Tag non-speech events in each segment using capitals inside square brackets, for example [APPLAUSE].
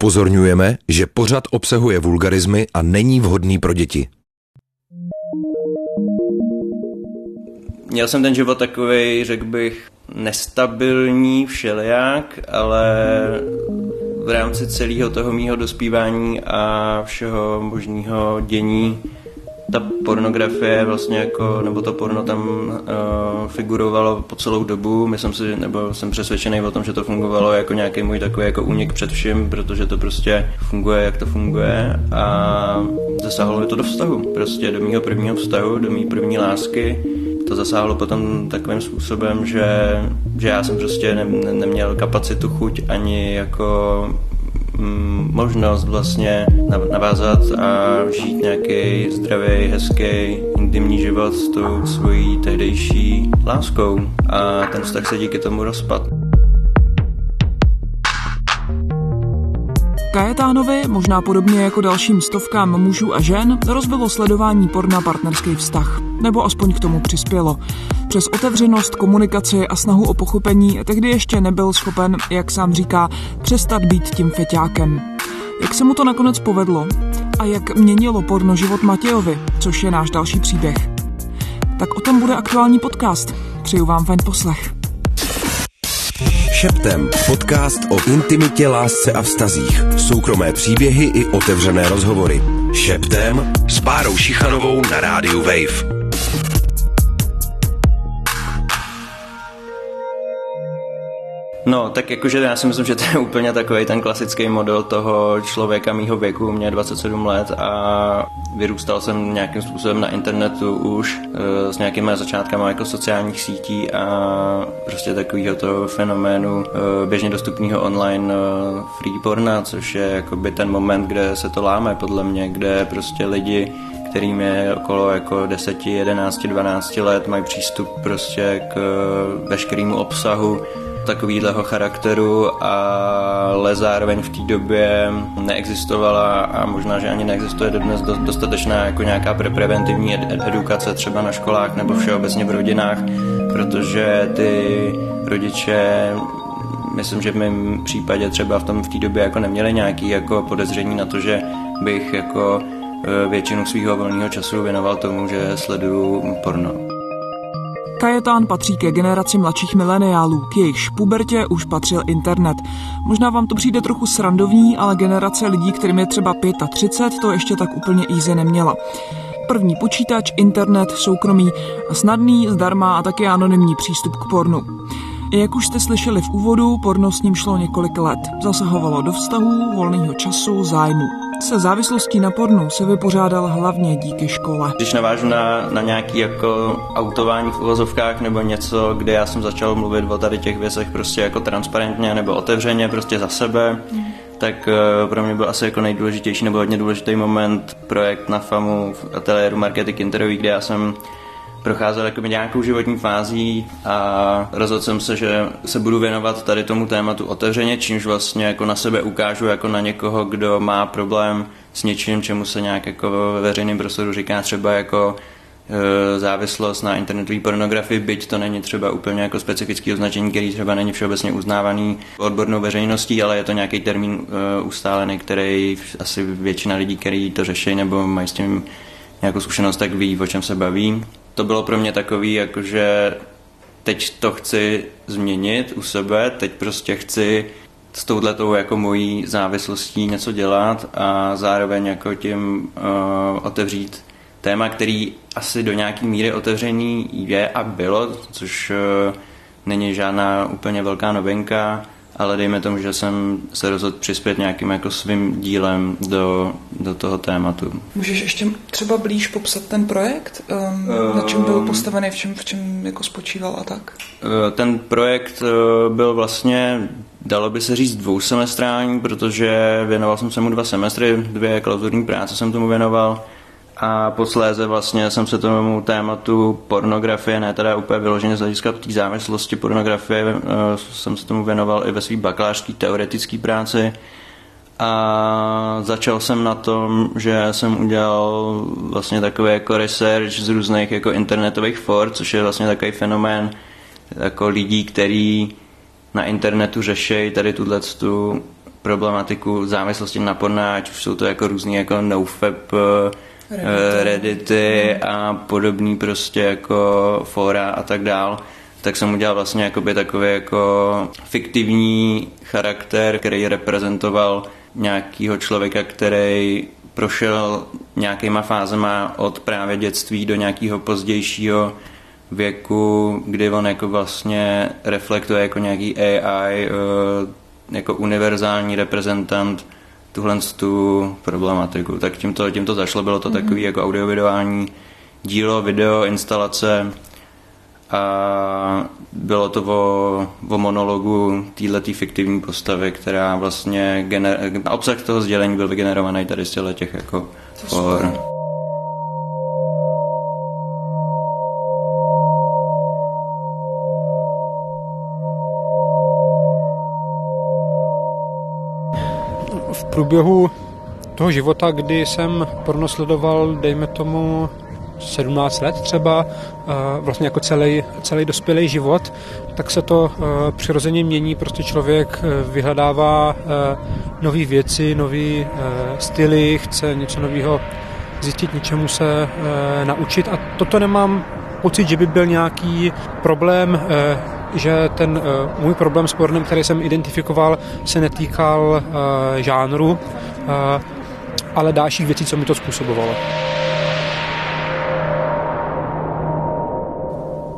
Upozorňujeme, že pořad obsahuje vulgarizmy a není vhodný pro děti. Měl jsem ten život takový, řekl bych, nestabilní všelijak, ale v rámci celého toho mýho dospívání a všeho možného dění ta pornografie vlastně jako, nebo to porno tam uh, figurovalo po celou dobu. Myslím si, nebo jsem přesvědčený o tom, že to fungovalo jako nějaký můj takový jako únik před vším, protože to prostě funguje, jak to funguje a zasáhlo to do vztahu, prostě do mého prvního vztahu, do mé první lásky. To zasáhlo potom takovým způsobem, že, že já jsem prostě ne, ne, neměl kapacitu, chuť ani jako možnost vlastně navázat a žít nějaký zdravý, hezký, intimní život s tou svojí tehdejší láskou a ten vztah se díky tomu rozpad. Kajetánovi, možná podobně jako dalším stovkám mužů a žen, rozbilo sledování porna partnerský vztah, nebo aspoň k tomu přispělo. Přes otevřenost, komunikaci a snahu o pochopení tehdy ještě nebyl schopen, jak sám říká, přestat být tím feťákem. Jak se mu to nakonec povedlo? A jak měnilo porno život Matějovi, což je náš další příběh? Tak o tom bude aktuální podcast. Přeju vám fajn poslech. Šeptem. Podcast o intimitě, lásce a vztazích. Soukromé příběhy i otevřené rozhovory. Šeptem s Bárou Šichanovou na rádiu Wave. No, tak jakože já si myslím, že to je úplně takový ten klasický model toho člověka mýho věku, mě 27 let a vyrůstal jsem nějakým způsobem na internetu už e, s nějakými začátkama jako sociálních sítí a prostě takového toho fenoménu e, běžně dostupného online e, free porna, což je jakoby ten moment, kde se to láme podle mě, kde prostě lidi kterým je okolo jako 10, 11, 12 let, mají přístup prostě k veškerému obsahu, takovýhleho charakteru, ale zároveň v té době neexistovala a možná, že ani neexistuje dodnes dostatečná jako nějaká preventivní ed- edukace třeba na školách nebo všeobecně v rodinách, protože ty rodiče myslím, že v mém případě třeba v tom v té době jako neměli nějaký jako podezření na to, že bych jako e, většinu svého volného času věnoval tomu, že sleduju porno. Kajetán patří ke generaci mladších mileniálů, k jejichž pubertě už patřil internet. Možná vám to přijde trochu srandovní, ale generace lidí, kterým je třeba 35, to ještě tak úplně easy neměla. První počítač, internet, soukromý, snadný, zdarma a taky anonymní přístup k pornu. Jak už jste slyšeli v úvodu, porno s ním šlo několik let. Zasahovalo do vztahů, volného času, zájmu. Se závislostí na pornu se vypořádal hlavně díky škole. Když navážu na, na nějaký jako autování v uvozovkách nebo něco, kde já jsem začal mluvit o tady těch věcech prostě jako transparentně nebo otevřeně prostě za sebe, mm. tak uh, pro mě byl asi jako nejdůležitější nebo hodně důležitý moment projekt na FAMu v ateliéru Marketing Interový, kde já jsem procházel jakoby nějakou životní fází a rozhodl jsem se, že se budu věnovat tady tomu tématu otevřeně, čímž vlastně jako na sebe ukážu jako na někoho, kdo má problém s něčím, čemu se nějak jako ve veřejném prostoru říká třeba jako e, závislost na internetové pornografii, byť to není třeba úplně jako specifický označení, který třeba není všeobecně uznávaný odbornou veřejností, ale je to nějaký termín uh, ustálený, který asi většina lidí, kteří to řeší nebo mají s tím nějakou zkušenost, tak ví, o čem se baví to bylo pro mě takový, jakože teď to chci změnit u sebe, teď prostě chci s touhletou jako mojí závislostí něco dělat a zároveň jako tím uh, otevřít téma, který asi do nějaký míry otevřený je a bylo, což uh, není žádná úplně velká novinka, ale dejme tomu, že jsem se rozhodl přispět nějakým jako svým dílem do, do toho tématu. Můžeš ještě třeba blíž popsat ten projekt? Um, na čem byl postavený, v čem, v čem jako spočíval a tak? Uh, ten projekt uh, byl vlastně, dalo by se říct, dvousemestrální, protože věnoval jsem se mu dva semestry, dvě klauzurní práce jsem tomu věnoval a posléze vlastně jsem se tomu tématu pornografie, ne teda úplně vyloženě z hlediska té závislosti pornografie, eh, jsem se tomu věnoval i ve své bakalářské teoretické práci. A začal jsem na tom, že jsem udělal vlastně takový jako research z různých jako internetových for, což je vlastně takový fenomén jako lidí, který na internetu řeší tady tuhle tu problematiku závislosti na porna, ať už jsou to jako různý jako nofap Reddity, Reddity a podobný prostě jako fora a tak dál. Tak jsem udělal vlastně jakoby takový jako fiktivní charakter, který reprezentoval nějakýho člověka, který prošel nějakýma fázema od právě dětství do nějakého pozdějšího věku, kdy on jako vlastně reflektuje jako nějaký AI, eh, jako univerzální reprezentant tuhle tu problematiku. Tak tím to, tím to zašlo, bylo to mm-hmm. takový jako audiovizuální dílo, video, instalace, a bylo to o, o monologu této fiktivní postavy, která vlastně gener, obsah toho sdělení byl vygenerovaný tady z těch jako for. Průběhu toho života, kdy jsem porno sledoval, dejme tomu 17 let třeba, eh, vlastně jako celý, celý dospělý život, tak se to eh, přirozeně mění, prostě člověk eh, vyhledává nové věci, nové styly, chce něco nového zjistit, něčemu se naučit. A toto nemám pocit, že by byl nějaký problém, že ten můj problém s pornem, který jsem identifikoval, se netýkal žánru, ale dalších věcí, co mi to způsobovalo.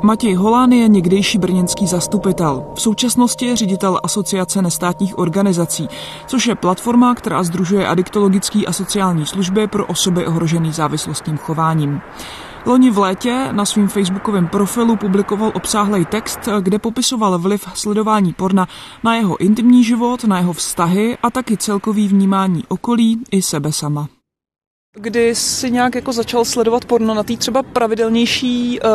Matěj Holán je někdejší brněnský zastupitel. V současnosti je ředitel Asociace nestátních organizací, což je platforma, která združuje adiktologické a sociální služby pro osoby ohrožené závislostním chováním. Loni v létě na svém facebookovém profilu publikoval obsáhlý text, kde popisoval vliv sledování porna na jeho intimní život, na jeho vztahy a taky celkový vnímání okolí i sebe sama. Kdy jsi nějak jako začal sledovat porno na té třeba pravidelnější uh,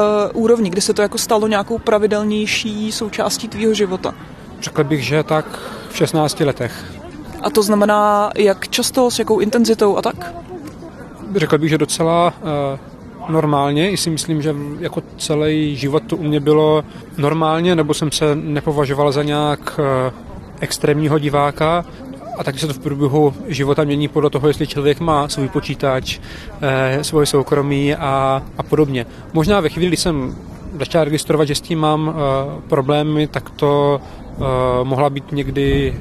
úrovni, kdy se to jako stalo nějakou pravidelnější součástí tvýho života? Řekl bych, že tak v 16 letech. A to znamená, jak často, s jakou intenzitou a tak? Řekl bych, že docela uh, normálně. I si myslím, že jako celý život to u mě bylo normálně, nebo jsem se nepovažoval za nějak uh, extrémního diváka a taky se to v průběhu života mění podle toho, jestli člověk má svůj počítač, eh, svoje soukromí a, a podobně. Možná ve chvíli, kdy jsem začal registrovat, že s tím mám eh, problémy, tak to eh, mohla být někdy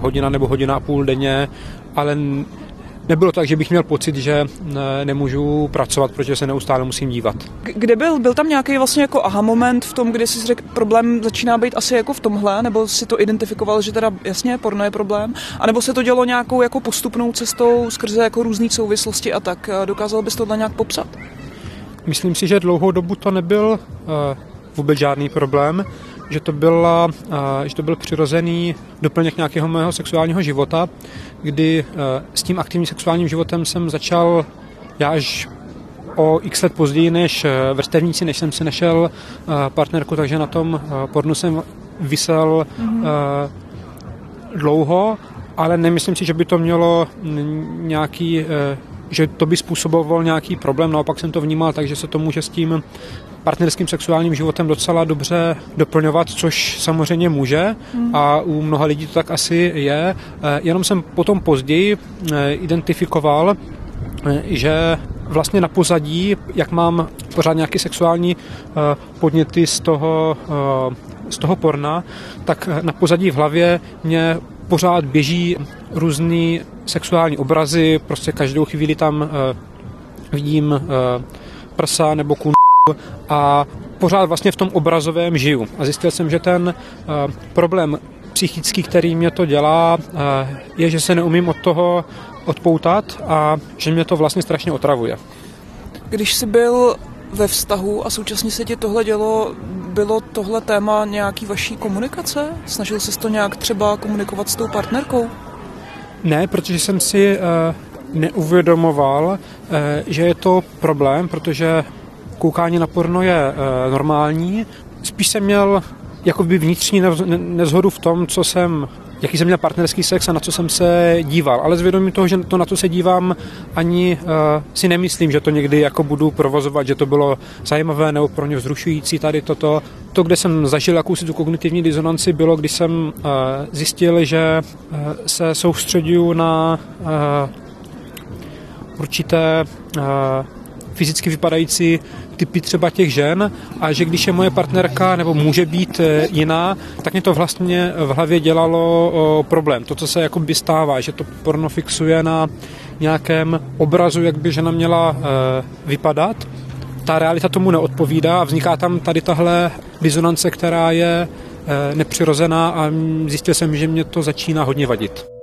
hodina nebo hodina a půl denně, ale nebylo tak, že bych měl pocit, že nemůžu pracovat, protože se neustále musím dívat. Kde byl? Byl tam nějaký vlastně jako aha moment v tom, kdy jsi řekl, problém začíná být asi jako v tomhle, nebo si to identifikoval, že teda jasně porno je problém, anebo se to dělo nějakou jako postupnou cestou skrze jako různé souvislosti a tak. Dokázal bys tohle nějak popsat? Myslím si, že dlouhou dobu to nebyl uh, vůbec žádný problém že to, byla, že to byl přirozený doplněk nějakého mého sexuálního života, kdy s tím aktivním sexuálním životem jsem začal já až o x let později než vrstevníci, než jsem si našel partnerku, takže na tom pornu jsem vysel mm-hmm. dlouho, ale nemyslím si, že by to mělo nějaký že to by způsobovalo nějaký problém, naopak jsem to vnímal, takže se to může s tím partnerským sexuálním životem docela dobře doplňovat, což samozřejmě může hmm. a u mnoha lidí to tak asi je. Eh, jenom jsem potom později eh, identifikoval, eh, že vlastně na pozadí, jak mám pořád nějaké sexuální podněty z toho, z toho porna, tak na pozadí v hlavě mě pořád běží různý sexuální obrazy, prostě každou chvíli tam vidím prsa nebo kun a pořád vlastně v tom obrazovém žiju. A zjistil jsem, že ten uh, problém psychický, který mě to dělá, uh, je, že se neumím od toho odpoutat a že mě to vlastně strašně otravuje. Když jsi byl ve vztahu a současně se ti tohle dělo, bylo tohle téma nějaký vaší komunikace? Snažil jsi to nějak třeba komunikovat s tou partnerkou? Ne, protože jsem si uh, neuvědomoval, že je to problém, protože koukání na porno je e, normální. Spíš jsem měl jakoby vnitřní nezhodu v tom, co jsem jaký jsem měl partnerský sex a na co jsem se díval. Ale zvědomím toho, že to na to se dívám, ani uh, si nemyslím, že to někdy jako budu provozovat, že to bylo zajímavé nebo pro mě vzrušující tady toto. To, kde jsem zažil jakousi tu kognitivní disonanci, bylo, když jsem uh, zjistil, že uh, se soustředuju na uh, určité uh, fyzicky vypadající typy třeba těch žen a že když je moje partnerka nebo může být eh, jiná, tak mě to vlastně v hlavě dělalo problém. To, co se jako by stává, že to porno fixuje na nějakém obrazu, jak by žena měla eh, vypadat. Ta realita tomu neodpovídá a vzniká tam tady tahle disonance, která je eh, nepřirozená a zjistil jsem, že mě to začíná hodně vadit.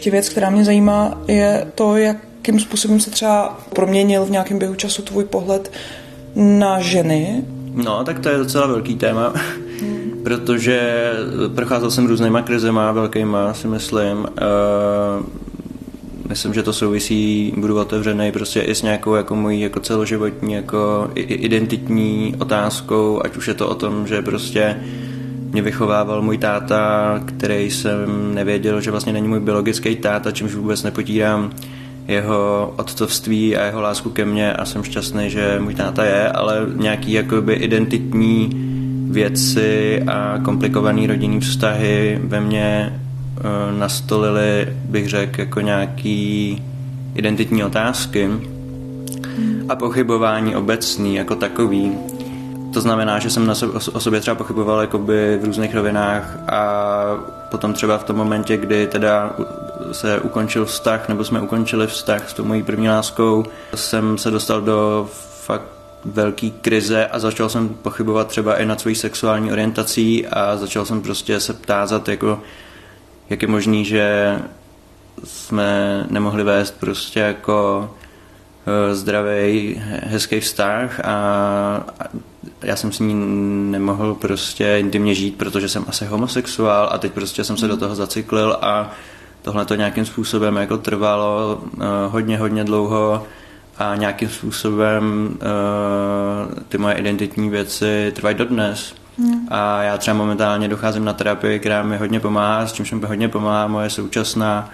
Ještě věc, která mě zajímá, je to, jakým způsobem se třeba proměnil v nějakém běhu času tvůj pohled na ženy. No, tak to je docela velký téma, hmm. protože procházel jsem různýma krizema, velkýma, si myslím. Uh, myslím, že to souvisí, budu otevřený prostě i s nějakou jako mojí jako celoživotní jako identitní otázkou, ať už je to o tom, že prostě mě vychovával můj táta, který jsem nevěděl, že vlastně není můj biologický táta, čímž vůbec nepotírám jeho otcovství a jeho lásku ke mně a jsem šťastný, že můj táta je, ale nějaký jakoby identitní věci a komplikovaný rodinný vztahy ve mně uh, nastolily, bych řekl, jako nějaký identitní otázky a pochybování obecný jako takový to znamená, že jsem na sobě, o sobě třeba pochyboval jakoby v různých rovinách a potom třeba v tom momentě, kdy teda se ukončil vztah, nebo jsme ukončili vztah s tou mojí první láskou, jsem se dostal do fakt velký krize a začal jsem pochybovat třeba i nad svojí sexuální orientací a začal jsem prostě se ptázat, jako, jak je možný, že jsme nemohli vést prostě jako zdravý, hezký vztah a já jsem s ní nemohl prostě intimně žít, protože jsem asi homosexuál a teď prostě jsem se do toho zacyklil a tohle to nějakým způsobem jako trvalo uh, hodně, hodně dlouho a nějakým způsobem uh, ty moje identitní věci trvají dodnes. Hmm. A já třeba momentálně docházím na terapii, která mi hodně pomáhá, s čímž mi hodně pomáhá moje současná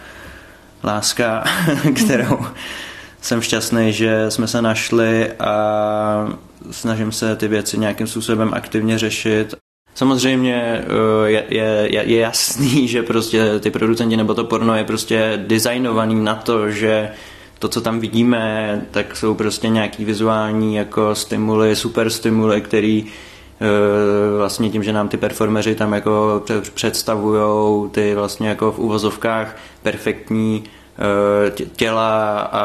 láska, [LAUGHS] kterou jsem šťastný, že jsme se našli a snažím se ty věci nějakým způsobem aktivně řešit. Samozřejmě eh, je, je, je jasný, [LAUGHS] že prostě ty producenti nebo to porno je prostě designovaný na to, že to, co tam vidíme, tak jsou prostě nějaký vizuální jako stimuly, super stimuly, který eh, vlastně tím, že nám ty performeři tam jako představují ty vlastně jako v uvozovkách perfektní těla a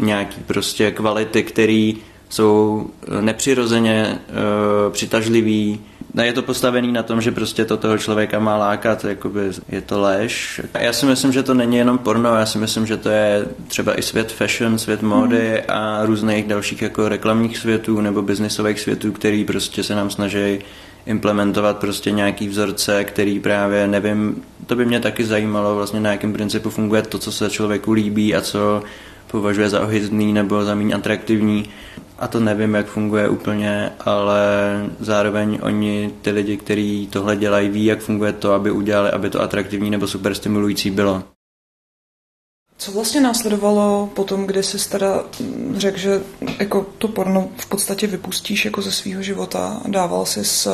nějaký prostě kvality, které jsou eh, nepřirozeně uh, přitažlivý. Je to postavený na tom, že prostě to toho člověka má lákat, jakoby je to lež. Já si myslím, že to není jenom porno, já si myslím, že to je třeba i svět fashion, svět módy mm. a různých dalších jako reklamních světů nebo biznisových světů, který prostě se nám snaží implementovat prostě nějaký vzorce, který právě nevím, to by mě taky zajímalo vlastně na jakém principu funguje to, co se člověku líbí a co považuje za ohyzný nebo za méně atraktivní. A to nevím, jak funguje úplně, ale zároveň oni, ty lidi, kteří tohle dělají, ví, jak funguje to, aby udělali, aby to atraktivní nebo super stimulující bylo. Co vlastně následovalo potom, kdy jsi teda řekl, že jako to porno v podstatě vypustíš jako ze svého života, dával jsi s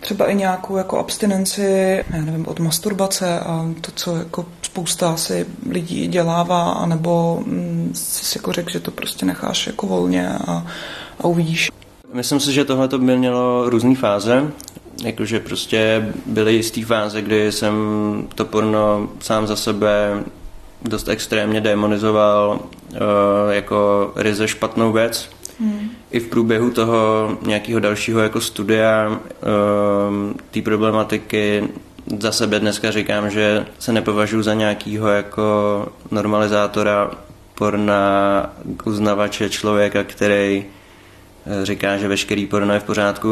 třeba i nějakou jako abstinenci, já nevím, od masturbace a to, co jako spousta asi lidí dělává, anebo mm, jsi jako řekl, že to prostě necháš jako volně a, a uvidíš. Myslím si, že tohle to by mělo různé fáze. Jakože prostě byly jisté fáze, kdy jsem to porno sám za sebe dost extrémně demonizoval uh, jako ryze špatnou věc, Hmm. I v průběhu toho nějakého dalšího jako studia um, té problematiky za sebe dneska říkám, že se nepovažuji za nějakého jako normalizátora porna uznavače člověka, který eh, říká, že veškerý porno je v pořádku.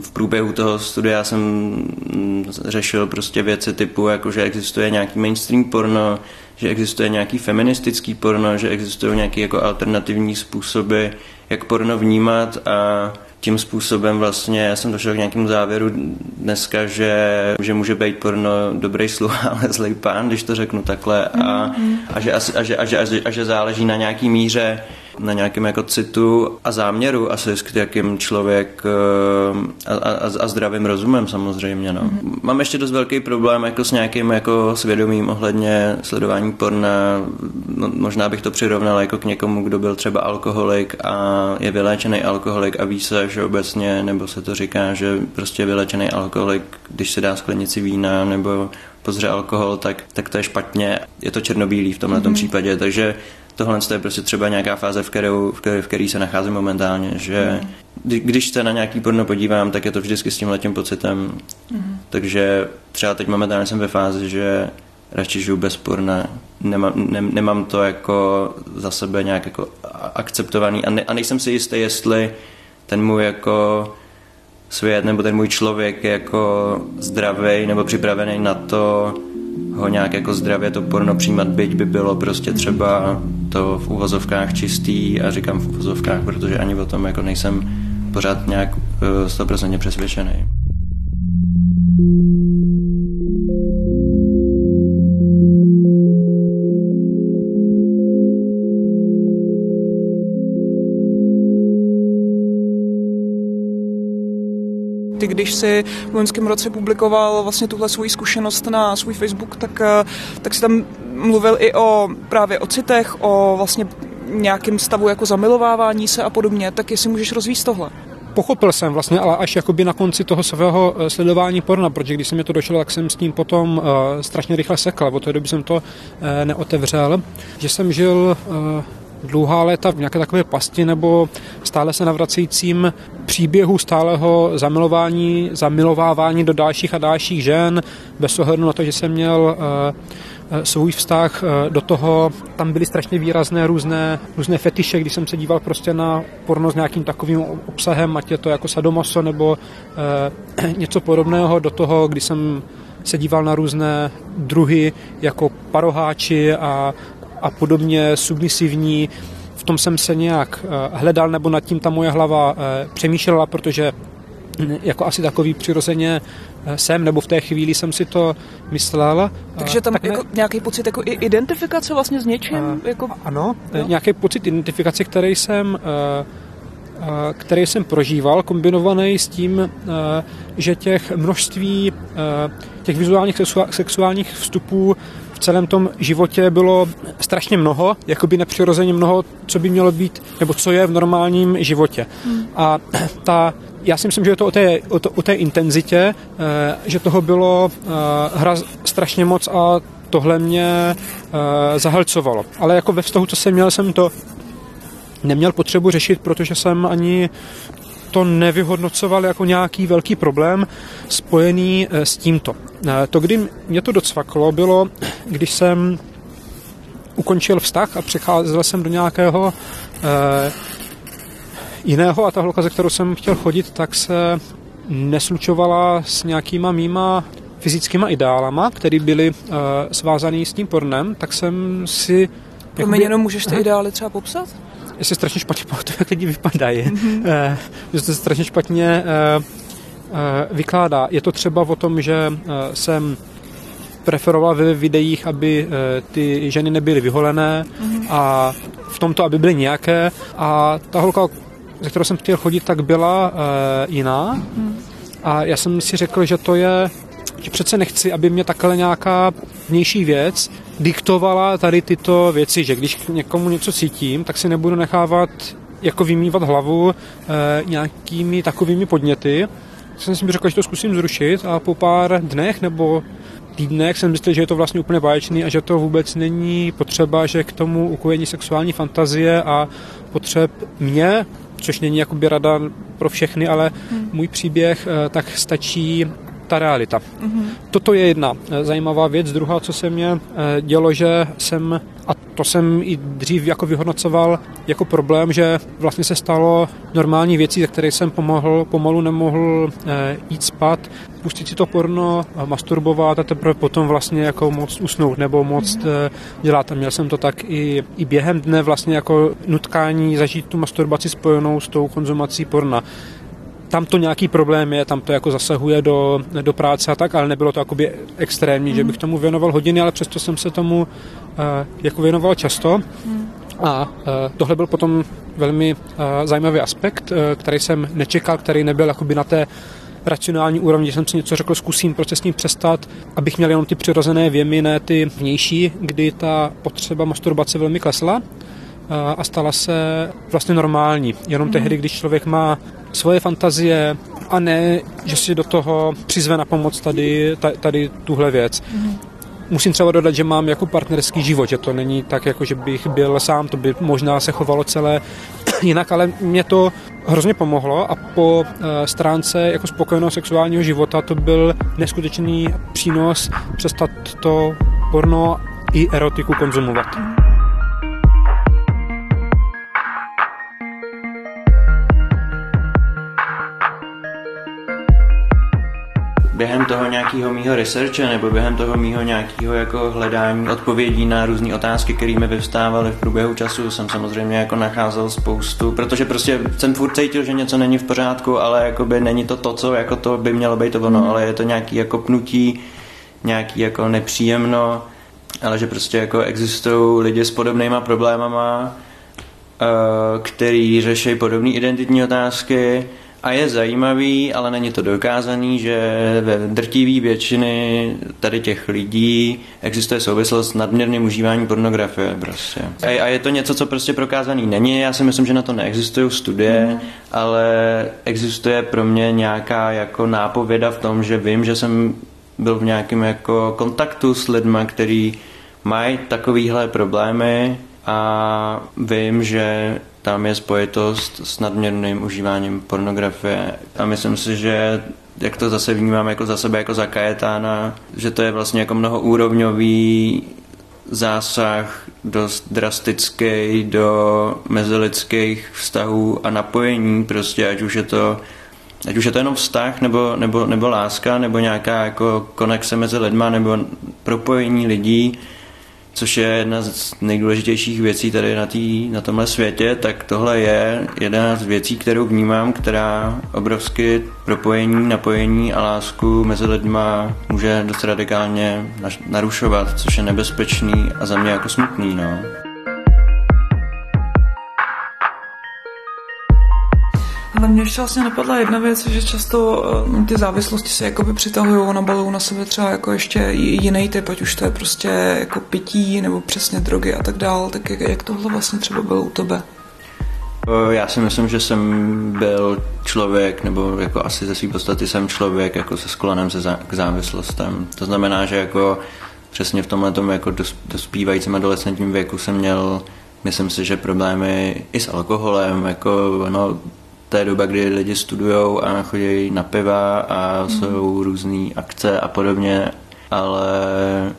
V průběhu toho studia jsem mm, řešil prostě věci typu, jako že existuje nějaký mainstream porno, že existuje nějaký feministický porno, že existují nějaké jako alternativní způsoby, jak porno vnímat. A tím způsobem vlastně já jsem došel k nějakému závěru dneska, že, že může být porno dobrý sluha, [LAUGHS] ale zlej pán, když to řeknu takhle. A, a, že, a, že, a, že, a, že, a že záleží na nějaký míře na nějakém jako citu a záměru asi s jakým člověk eh, a, a, a zdravým rozumem samozřejmě. No. Mm-hmm. Mám ještě dost velký problém jako s nějakým jako svědomím ohledně sledování porna. No, možná bych to přirovnal jako k někomu, kdo byl třeba alkoholik a je vyléčený alkoholik a ví se, že obecně, nebo se to říká, že prostě vyléčený alkoholik, když se dá sklenici vína nebo pozře alkohol, tak, tak to je špatně. Je to černobílý v tomhle mm-hmm. případě, takže tohle je prostě třeba nějaká fáze, v kterou, v které, v který se nacházím momentálně, že mm. když se na nějaký porno podívám, tak je to vždycky s tím letím pocitem. Mm. Takže třeba teď momentálně jsem ve fázi, že radši žiju bez porna, nemám, ne, nemám to jako za sebe nějak jako akceptovaný a, ne, a nejsem si jistý, jestli ten můj jako svět nebo ten můj člověk je jako zdravý nebo připravený na to, ho nějak jako zdravě to porno přijímat, byť by bylo prostě třeba to v uvozovkách čistý a říkám v uvozovkách, protože ani o tom jako nejsem pořád nějak uh, 100% přesvědčený. Ty, když si v loňském roce publikoval vlastně tuhle svoji zkušenost na svůj Facebook, tak, eh, tak si tam mluvil i o právě o citech, o vlastně nějakém stavu jako zamilovávání se a podobně, tak jestli můžeš rozvíjet tohle. Pochopil jsem vlastně, ale až jakoby na konci toho svého eh, sledování porna, protože když se mi to došlo, tak jsem s tím potom uh, strašně rychle sekl, od té doby jsem to uh, neotevřel, že jsem žil uh, dlouhá léta v nějaké takové pasti nebo stále se navracejícím příběhu stáleho zamilování, zamilovávání do dalších a dalších žen, bez ohledu na to, že jsem měl uh, svůj vztah do toho, tam byly strašně výrazné různé, různé fetiše, když jsem se díval prostě na porno s nějakým takovým obsahem, ať je to jako sadomaso nebo uh, [CLEARS THROAT] něco podobného, do toho, když jsem se díval na různé druhy jako paroháči a a podobně submisivní. V tom jsem se nějak eh, hledal, nebo nad tím ta moje hlava eh, přemýšlela, protože [CLEARS THROAT] jako asi takový přirozeně eh, jsem, nebo v té chvíli jsem si to myslel. Takže tam tak ne... jako nějaký pocit jako identifikace vlastně s něčím? Uh, jako... Ano, no? nějaký pocit identifikace, který jsem který jsem prožíval, kombinovaný s tím, že těch množství těch vizuálních sexuálních vstupů celém tom životě bylo strašně mnoho, jakoby nepřirozeně mnoho, co by mělo být, nebo co je v normálním životě. Hmm. A ta, já si myslím, že je to o té, o, to, o té intenzitě, eh, že toho bylo eh, hra strašně moc a tohle mě eh, zahlcovalo. Ale jako ve vztahu, co jsem měl, jsem to neměl potřebu řešit, protože jsem ani to nevyhodnocoval jako nějaký velký problém spojený eh, s tímto. Eh, to, kdy mě to docvaklo, bylo, když jsem ukončil vztah a přecházel jsem do nějakého eh, jiného a ta holka, ze kterou jsem chtěl chodit, tak se neslučovala s nějakýma mýma fyzickýma ideálama, které byly uh, svázané s tím pornem, tak jsem si... Promiň, jenom můžeš ty ideály třeba popsat? Já se strašně špatně [LAUGHS] pamatuju, jak lidi vypadají. Mm-hmm. že se to strašně špatně eh, eh, vykládá. Je to třeba o tom, že jsem preferoval ve videích, aby ty ženy nebyly vyholené mm-hmm. a v tomto, aby byly nějaké. A ta holka, ze kterou jsem chtěl chodit, tak byla jiná. Mm. A já jsem si řekl, že to je přece nechci, aby mě takhle nějaká vnější věc diktovala tady tyto věci, že když někomu něco cítím, tak si nebudu nechávat jako vymývat hlavu e, nějakými takovými podněty. Jsem si řekl, že to zkusím zrušit a po pár dnech nebo týdnech jsem myslel, že je to vlastně úplně báječný a že to vůbec není potřeba, že k tomu ukojení sexuální fantazie a potřeb mě, což není jakoby rada pro všechny, ale hmm. můj příběh, eh, tak stačí ta realita. Mm-hmm. Toto je jedna eh, zajímavá věc. Druhá, co se mě eh, dělo, že jsem A to jsem i dřív jako vyhodnocoval jako problém, že vlastně se stalo normální věcí, ze které jsem pomohl, pomalu nemohl e, jít spát, pustit si to porno, masturbovat a teprve potom vlastně jako moc usnout nebo moc e, dělat. A měl jsem to tak i, i během dne vlastně jako nutkání zažít tu masturbaci spojenou s tou konzumací porna tam to nějaký problém je, tam to jako zasahuje do, do práce a tak, ale nebylo to jakoby extrémní, mm. že bych tomu věnoval hodiny, ale přesto jsem se tomu uh, jako věnoval často. Mm. A uh, tohle byl potom velmi uh, zajímavý aspekt, uh, který jsem nečekal, který nebyl jakoby na té racionální úrovni, že jsem si něco řekl, zkusím ním přestat, abych měl jenom ty přirozené věmy, ne ty vnější, kdy ta potřeba masturbace velmi klesla a stala se vlastně normální. Jenom mm. tehdy, když člověk má svoje fantazie a ne, že si do toho přizve na pomoc tady, tady tuhle věc. Mm. Musím třeba dodat, že mám jako partnerský život, že to není tak, jako že bych byl sám, to by možná se chovalo celé [CLEARS THROAT] jinak, ale mě to hrozně pomohlo a po eh, stránce jako spokojeného sexuálního života to byl neskutečný přínos přestat to porno i erotiku konzumovat. Mm. Během toho nějakého mýho researche nebo během toho mýho nějakého jako hledání odpovědí na různé otázky, které mi vyvstávaly v průběhu času, jsem samozřejmě jako nacházel spoustu, protože prostě jsem furt cítil, že něco není v pořádku, ale jakoby není to to, co jako to by mělo být to ono, mm. ale je to nějaký jako pnutí, nějaký jako nepříjemno, ale že prostě jako existují lidi s podobnýma problémama, eh, který řeší podobné identitní otázky, a je zajímavý, ale není to dokázaný, že ve drtivé většiny tady těch lidí existuje souvislost s nadměrným užíváním pornografie prostě. A, a je to něco, co prostě prokázaný není. Já si myslím, že na to neexistují studie, mm. ale existuje pro mě nějaká jako nápověda v tom, že vím, že jsem byl v nějakém jako kontaktu s lidmi, který mají takovýhle problémy a vím, že tam je spojitost s nadměrným užíváním pornografie. A myslím si, že jak to zase vnímám jako za sebe, jako za Kajetána, že to je vlastně jako mnohoúrovňový zásah dost drastický do mezilidských vztahů a napojení. Prostě, ať už je to ať už je to jenom vztah, nebo, nebo, nebo láska, nebo nějaká jako konexe mezi lidma, nebo propojení lidí, což je jedna z nejdůležitějších věcí tady na, tý, na tomhle světě, tak tohle je jedna z věcí, kterou vnímám, která obrovsky propojení, napojení a lásku mezi lidma může dost radikálně narušovat, což je nebezpečný a za mě jako smutný. No. Ale mě ještě vlastně napadla jedna věc, že často eh, ty závislosti se jakoby přitahují a nabalují na sebe třeba jako ještě jiný typ, ať už to je prostě jako pití nebo přesně drogy a tak dál. Tak jak, jak tohle vlastně třeba bylo u tebe? Eh, já si myslím, že jsem byl člověk, nebo jako asi ze své podstaty jsem člověk jako se sklonem se zá, k závislostem. To znamená, že jako přesně v tomhle tomu jako dospívajícím adolescentním věku jsem měl, myslím si, že problémy i s alkoholem, jako no, to je doba, kdy lidi studují a chodí na piva a mm. jsou různé akce a podobně, ale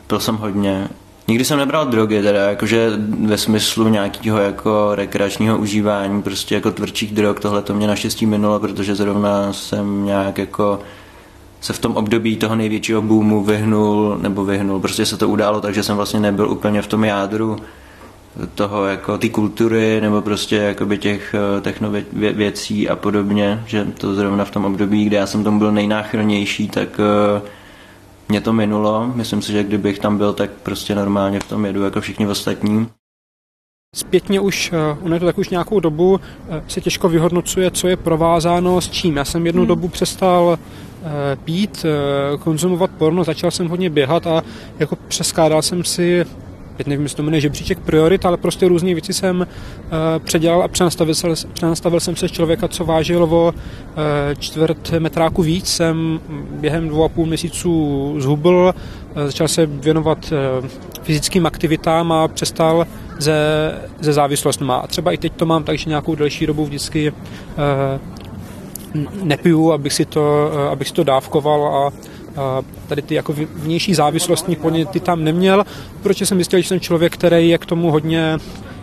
byl jsem hodně Nikdy jsem nebral drogy, teda jakože ve smyslu nějakého jako rekreačního užívání, prostě jako tvrdších drog, tohle to mě naštěstí minulo, protože zrovna jsem nějak jako se v tom období toho největšího boomu vyhnul, nebo vyhnul, prostě se to událo, takže jsem vlastně nebyl úplně v tom jádru toho jako ty kultury nebo prostě jakoby těch eh, techno věcí a podobně, že to zrovna v tom období, kde já jsem tomu byl nejnáchylnější, tak eh, mě to minulo. Myslím si, že kdybych tam byl, tak prostě normálně v tom jedu jako všichni ostatní. Zpětně už, uh, to tak už nějakou dobu se těžko vyhodnocuje, co je provázáno s čím. Já jsem jednu hmm. dobu přestal pít, konzumovat porno, začal jsem hodně běhat a jako přeskádal jsem si teď nevím, jestli to jmenuje žebříček priorit, ale prostě různé věci jsem uh, předělal a přenastavil, se, přenastavil jsem se z člověka, co vážil o uh, čtvrt metráku víc, jsem během dvou a půl měsíců zhubl, uh, začal se věnovat fyzickým aktivitám a přestal ze, ze závislostmi. A třeba i teď to mám tak, že nějakou delší dobu vždycky nepiju, abych si to, abych si to dávkoval a tady ty jako vnější závislostní podněty tam neměl, protože jsem zjistil, že jsem člověk, který je k tomu hodně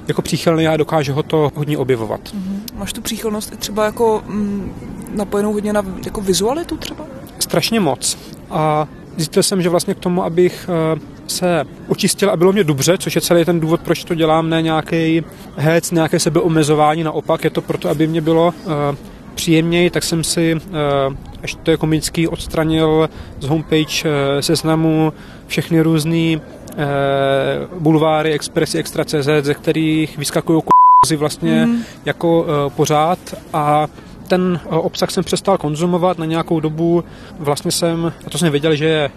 jako příchylný a dokáže ho to hodně objevovat. Mm-hmm. Máš tu příchylnost i třeba jako mm, napojenou hodně na jako vizualitu třeba? Strašně moc. A zjistil jsem, že vlastně k tomu, abych eh, se očistil a bylo mě dobře, což je celý ten důvod, proč to dělám, ne nějaký hec, nějaké sebeomezování, naopak je to proto, aby mě bylo uh, příjemněji, tak jsem si, uh, až to je komický, odstranil z homepage uh, seznamu všechny různé uh, bulváry, expresy, extra.cz, ze kterých vyskakují k***zy vlastně mm. jako uh, pořád a ten obsah jsem přestal konzumovat na nějakou dobu. Vlastně jsem, a to jsem věděl, že je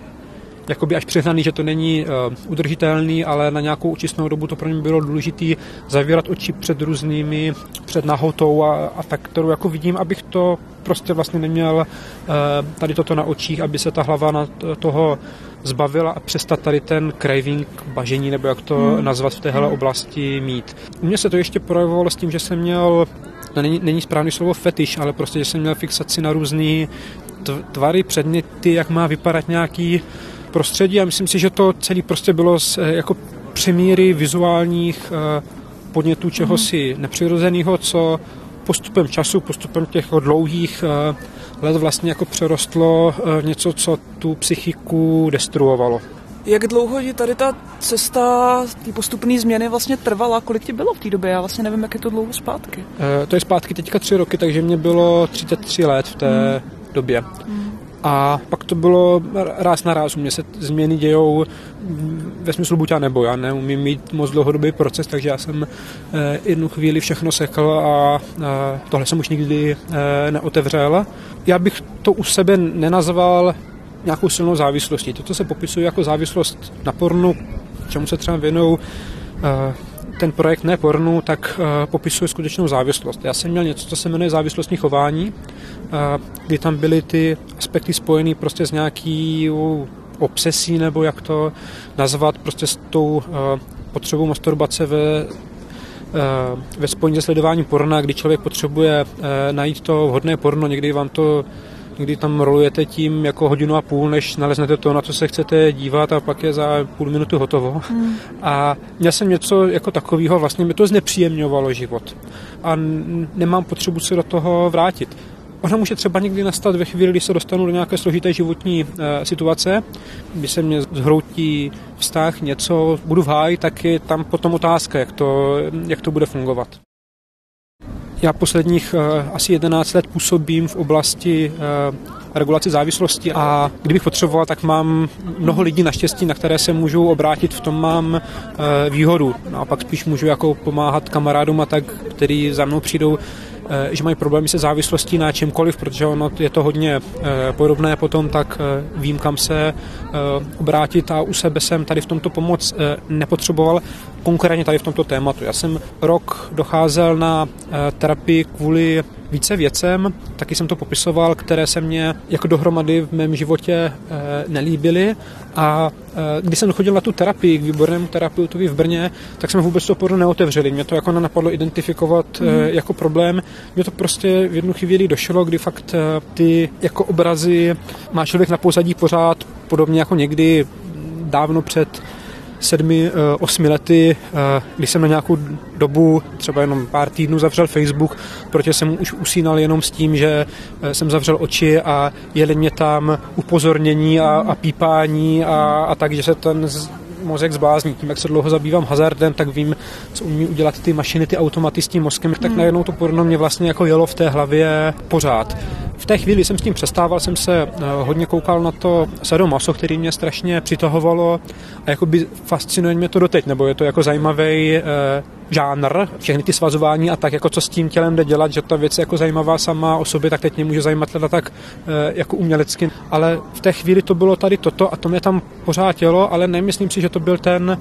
jakoby až přehnaný, že to není uh, udržitelný, ale na nějakou učistnou dobu to pro mě bylo důležité zavírat oči před různými, před nahotou a, a tak, kterou jako vidím, abych to prostě vlastně neměl uh, tady toto na očích, aby se ta hlava na toho zbavila a přestat tady ten craving, bažení, nebo jak to hmm. nazvat v téhle oblasti mít. U mě se to ještě projevovalo s tím, že jsem měl to není, není správný slovo fetiš, ale prostě, že jsem měl fixaci na různé tvary, předměty, jak má vypadat nějaký prostředí a myslím si, že to celé prostě bylo z eh, jako přemíry vizuálních eh, podnětů čehosi mm. nepřirozeného, co postupem času, postupem těch dlouhých eh, let vlastně jako přerostlo něco, co tu psychiku destruovalo. Jak dlouho ti tady ta cesta, ty postupné změny vlastně trvala? Kolik ti bylo v té době? Já vlastně nevím, jak je to dlouho zpátky. E, to je zpátky teďka tři roky, takže mě bylo 33 let v té hmm. době. Hmm. A pak to bylo ráz na ráz. U mě se změny dějou ve smyslu buď a nebo. Já neumím mít moc dlouhodobý proces, takže já jsem eh, jednu chvíli všechno sekl a tohle jsem už nikdy eh, neotevřel. Já bych to u sebe nenazval nějakou silnou závislostí. To, co se popisuje jako závislost na pornu, čemu se třeba věnují eh, ten projekt ne pornu, tak uh, popisuje skutečnou závislost. Já jsem měl něco, co se jmenuje závislostní chování, uh, kdy tam byly ty aspekty spojené prostě s nějaký obsesí, nebo jak to nazvat, prostě s tou uh, potřebou masturbace ve, ve spojení se sledováním porna, kdy člověk potřebuje najít to vhodné porno, někdy vám to kdy tam rolujete tím jako hodinu a půl, než naleznete to, na co se chcete dívat a pak je za půl minutu hotovo. Hmm. A měl jsem něco jako takového, vlastně mi to znepříjemňovalo život. A nemám potřebu se do toho vrátit. Ona může třeba někdy nastat ve chvíli, kdy se dostanu do nějaké složité životní e, situace, kdy se mě zhroutí vztah, něco, budu v háji, tak je tam potom otázka, jak to, jak to bude fungovat. Já posledních uh, asi 11 let působím v oblasti uh, regulace závislosti a kdybych potřeboval, tak mám mnoho lidí naštěstí, na které se můžu obrátit, v tom mám uh, výhodu. No a pak spíš můžu jako pomáhat kamarádům a tak, který za mnou přijdou že mají problémy se závislostí na čemkoliv, protože ono je to hodně podobné potom, tak vím, kam se obrátit a u sebe jsem tady v tomto pomoc nepotřeboval konkrétně tady v tomto tématu. Já jsem rok docházel na eh, terapii kvůli více věcem, taky jsem to popisoval, které se mě jako dohromady v mém životě e, nelíbily a e, když jsem chodil na tu terapii, k výbornému terapeutovi v Brně, tak jsme vůbec to porno neotevřeli. Mě to jako nenapadlo identifikovat mm. jako problém. Mě to prostě v jednu chvíli došlo, kdy fakt ty jako obrazy má člověk na pozadí pořád, podobně jako někdy dávno před sedmi, eh, osmi lety, eh, když jsem na nějakou dobu, třeba jenom pár týdnů zavřel Facebook, protože jsem už usínal jenom s tím, že eh, jsem zavřel oči a jeli mě tam upozornění a, a pípání a, a tak, že se ten mozek zblázní. Tím, jak se dlouho zabývám hazardem, tak vím, co umí udělat ty mašiny, ty automaty s tím mozkem, tak hmm. najednou to porno mě vlastně jako jelo v té hlavě pořád. V té chvíli jsem s tím přestával, jsem se eh, hodně koukal na to sadomaso, který mě strašně přitahovalo a jakoby fascinuje mě to doteď, nebo je to jako zajímavý eh, žánr, všechny ty svazování a tak, jako co s tím tělem jde dělat, že ta věc je jako zajímavá sama o sobě, tak teď mě může zajímat teda tak eh, jako umělecky. Ale v té chvíli to bylo tady toto a to mě tam pořád tělo, ale nemyslím si, že to byl ten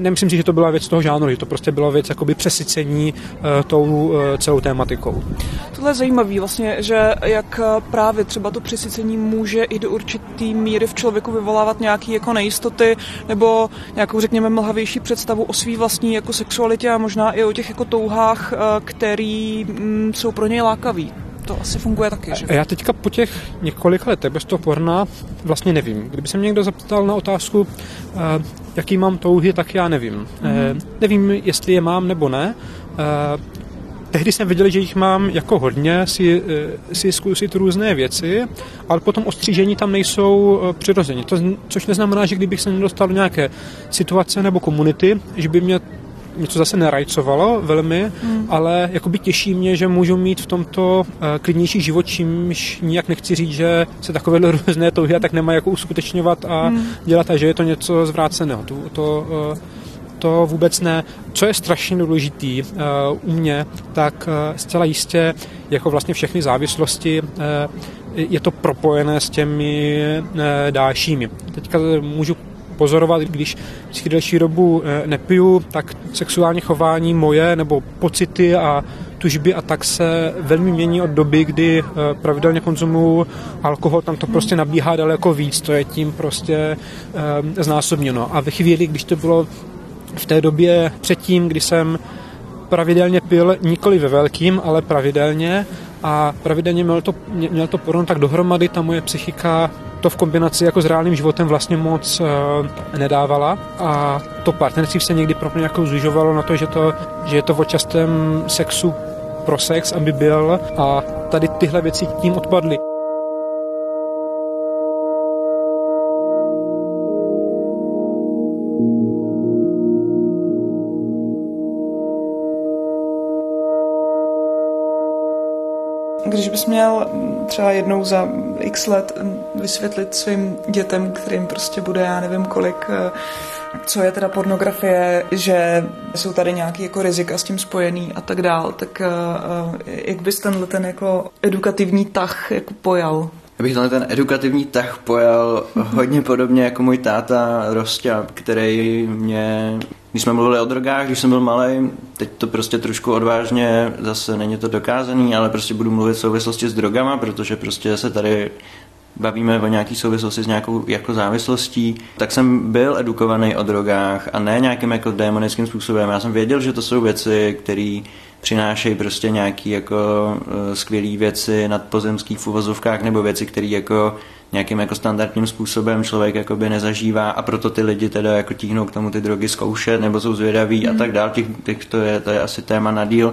nemyslím si, že to byla věc toho žánru, že to prostě byla věc jakoby přesycení uh, tou uh, celou tématikou. Tohle je zajímavé vlastně, že jak eh, právě třeba to přesycení může i do určitý míry v člověku vyvolávat nějaké jako nejistoty nebo nějakou, řekněme, mlhavější představu o svý vlastní jako sexualitě a možná i o těch jako touhách, který mm, jsou pro něj lákavý. To asi funguje taky, že? A já teďka po těch několika letech bez toho porna vlastně nevím. Kdyby se mě někdo zeptal na otázku, uh, jaký mám touhy, tak já nevím. Mm-hmm. Nevím, jestli je mám nebo ne. Uh, tehdy jsem viděl, že jich mám jako hodně, si, si zkusit různé věci, ale potom ostřížení tam nejsou přirozeně. To, což neznamená, že kdybych se nedostal do nějaké situace nebo komunity, že by mě něco zase nerajcovalo velmi, hmm. ale jakoby těší mě, že můžu mít v tomto uh, klidnější život, čímž nijak nechci říct, že se takové [LAUGHS] různé touhy a tak nemá jako uskutečňovat a hmm. dělat a že je to něco zvráceného. To, to, uh, to vůbec ne. Co je strašně důležitý uh, u mě, tak uh, zcela jistě, jako vlastně všechny závislosti, uh, je to propojené s těmi uh, dalšími. Teďka můžu pozorovat, když si delší dobu eh, nepiju, tak sexuální chování moje nebo pocity a tužby a tak se velmi mění od doby, kdy eh, pravidelně konzumuju alkohol, tam to prostě nabíhá daleko víc, to je tím prostě eh, znásobněno. A ve chvíli, když to bylo v té době předtím, kdy jsem pravidelně pil, nikoli ve velkým, ale pravidelně a pravidelně měl to, měl to porno tak dohromady, ta moje psychika to v kombinaci jako s reálným životem vlastně moc uh, nedávala a to partnerství se někdy pro mě jako zužovalo na to, že, to, že je to o častém sexu pro sex, aby byl a tady tyhle věci tím odpadly. Když bys měl třeba jednou za x let vysvětlit svým dětem, kterým prostě bude, já nevím kolik, eh, co je teda pornografie, že jsou tady nějaký jako rizika s tím spojený a tak dál, tak eh, eh, jak bys tenhle ten jako edukativní tah jako pojal? Já bych ten edukativní tah pojal [LAUGHS] hodně podobně jako můj táta Rostia, který mě, když jsme mluvili o drogách, když jsem byl malý, teď to prostě trošku odvážně, zase není to dokázaný, ale prostě budu mluvit v souvislosti s drogama, protože prostě se tady bavíme o nějaký souvislosti s nějakou jako závislostí, tak jsem byl edukovaný o drogách a ne nějakým jako démonickým způsobem. Já jsem věděl, že to jsou věci, které přinášejí prostě nějaký jako uh, skvělé věci nad pozemských v uvozovkách nebo věci, které jako nějakým jako standardním způsobem člověk jakoby nezažívá a proto ty lidi teda jako tíhnou k tomu ty drogy zkoušet nebo jsou zvědaví mm. a mhm. tak dál. Těch, těch to, je, to je asi téma na díl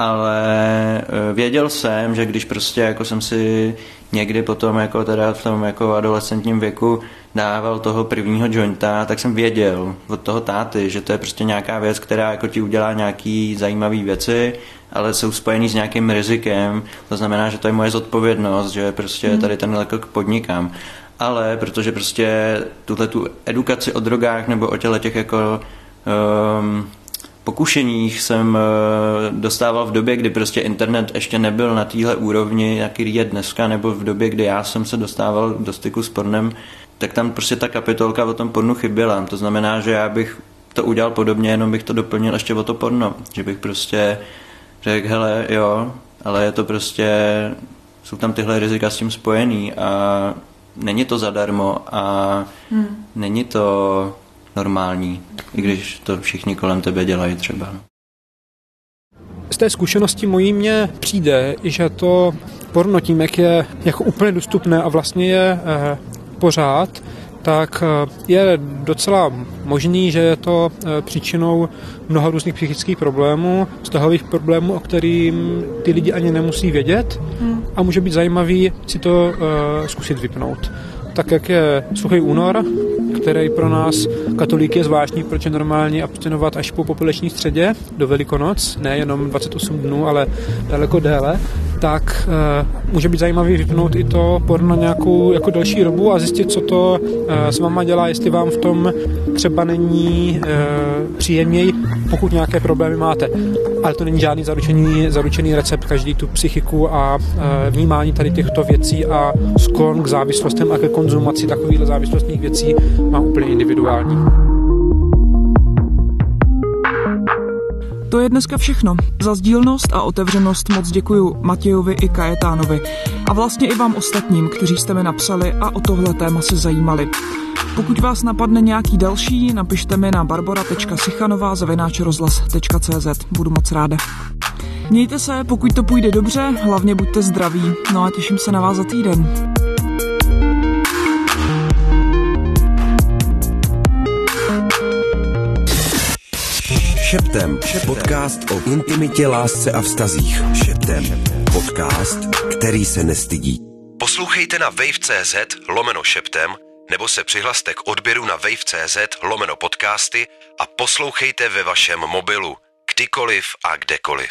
ale eh, věděl jsem, že když prostě jako jsem si někdy potom jako teda v tom jako adolescentním věku dával toho prvního jointa, tak jsem věděl od toho táty, že to je prostě nějaká věc, která jako ti udělá nějaký zajímavé věci, ale jsou spojený s nějakým rizikem, to znamená, že to je moje zodpovědnost, že prostě hmm. tady ten krok podnikám. Ale protože prostě tuhle tu edukaci o drogách nebo o těle těch jako um, pokušeních jsem eh, dostával v době, kdy prostě internet ještě nebyl na téhle úrovni, jaký je dneska, nebo v době, kdy já jsem se dostával do styku s pornem, tak tam prostě ta kapitolka o tom pornu chyběla. To znamená, že já bych to udělal podobně, jenom bych to doplnil ještě o to porno. Že bych prostě řekl, hele, jo, ale je to prostě, jsou tam tyhle rizika s tím spojený a není to zadarmo a hmm. není to normální, i když to všichni kolem tebe dělají třeba. Z té zkušenosti mojí mně přijde, že to porno tím, jak je jako úplně dostupné a vlastně je eh, pořád, tak eh, je docela možný, že je to eh, příčinou mnoha různých psychických problémů, vztahových problémů, o kterým ty lidi ani nemusí vědět hmm. a může být zajímavý si to uh, zkusit vypnout. Tak jak je suchý únor, který pro nás katolíky je zvláštní, proč je normálně abstinovat až po populační středě do Velikonoc, ne jenom 28 dnů, ale daleko déle, tak uh, může být zajímavý vypnout i to porno nějakou jako další robu a zjistit, co to uh, s váma dělá, jestli vám v tom třeba není uh, příjemněji, pokud nějaké problémy máte. Ale to není žádný zaručený, zaručený recept, každý tu psychiku a uh, vnímání tady těchto věcí a sklon k závislostem a ke konzumaci takových závislostních věcí má úplně individuální. To je dneska všechno. Za sdílnost a otevřenost moc děkuji Matějovi i Kajetánovi a vlastně i vám ostatním, kteří jste mi napsali a o tohle téma se zajímali. Pokud vás napadne nějaký další, napište mi na barbara.sichanová Budu moc ráda. Mějte se, pokud to půjde dobře, hlavně buďte zdraví. No a těším se na vás za týden. Šeptem. Podcast o intimitě, lásce a vztazích. Šeptem. Podcast, který se nestydí. Poslouchejte na wave.cz lomeno šeptem nebo se přihlaste k odběru na wave.cz lomeno podcasty a poslouchejte ve vašem mobilu, kdykoliv a kdekoliv.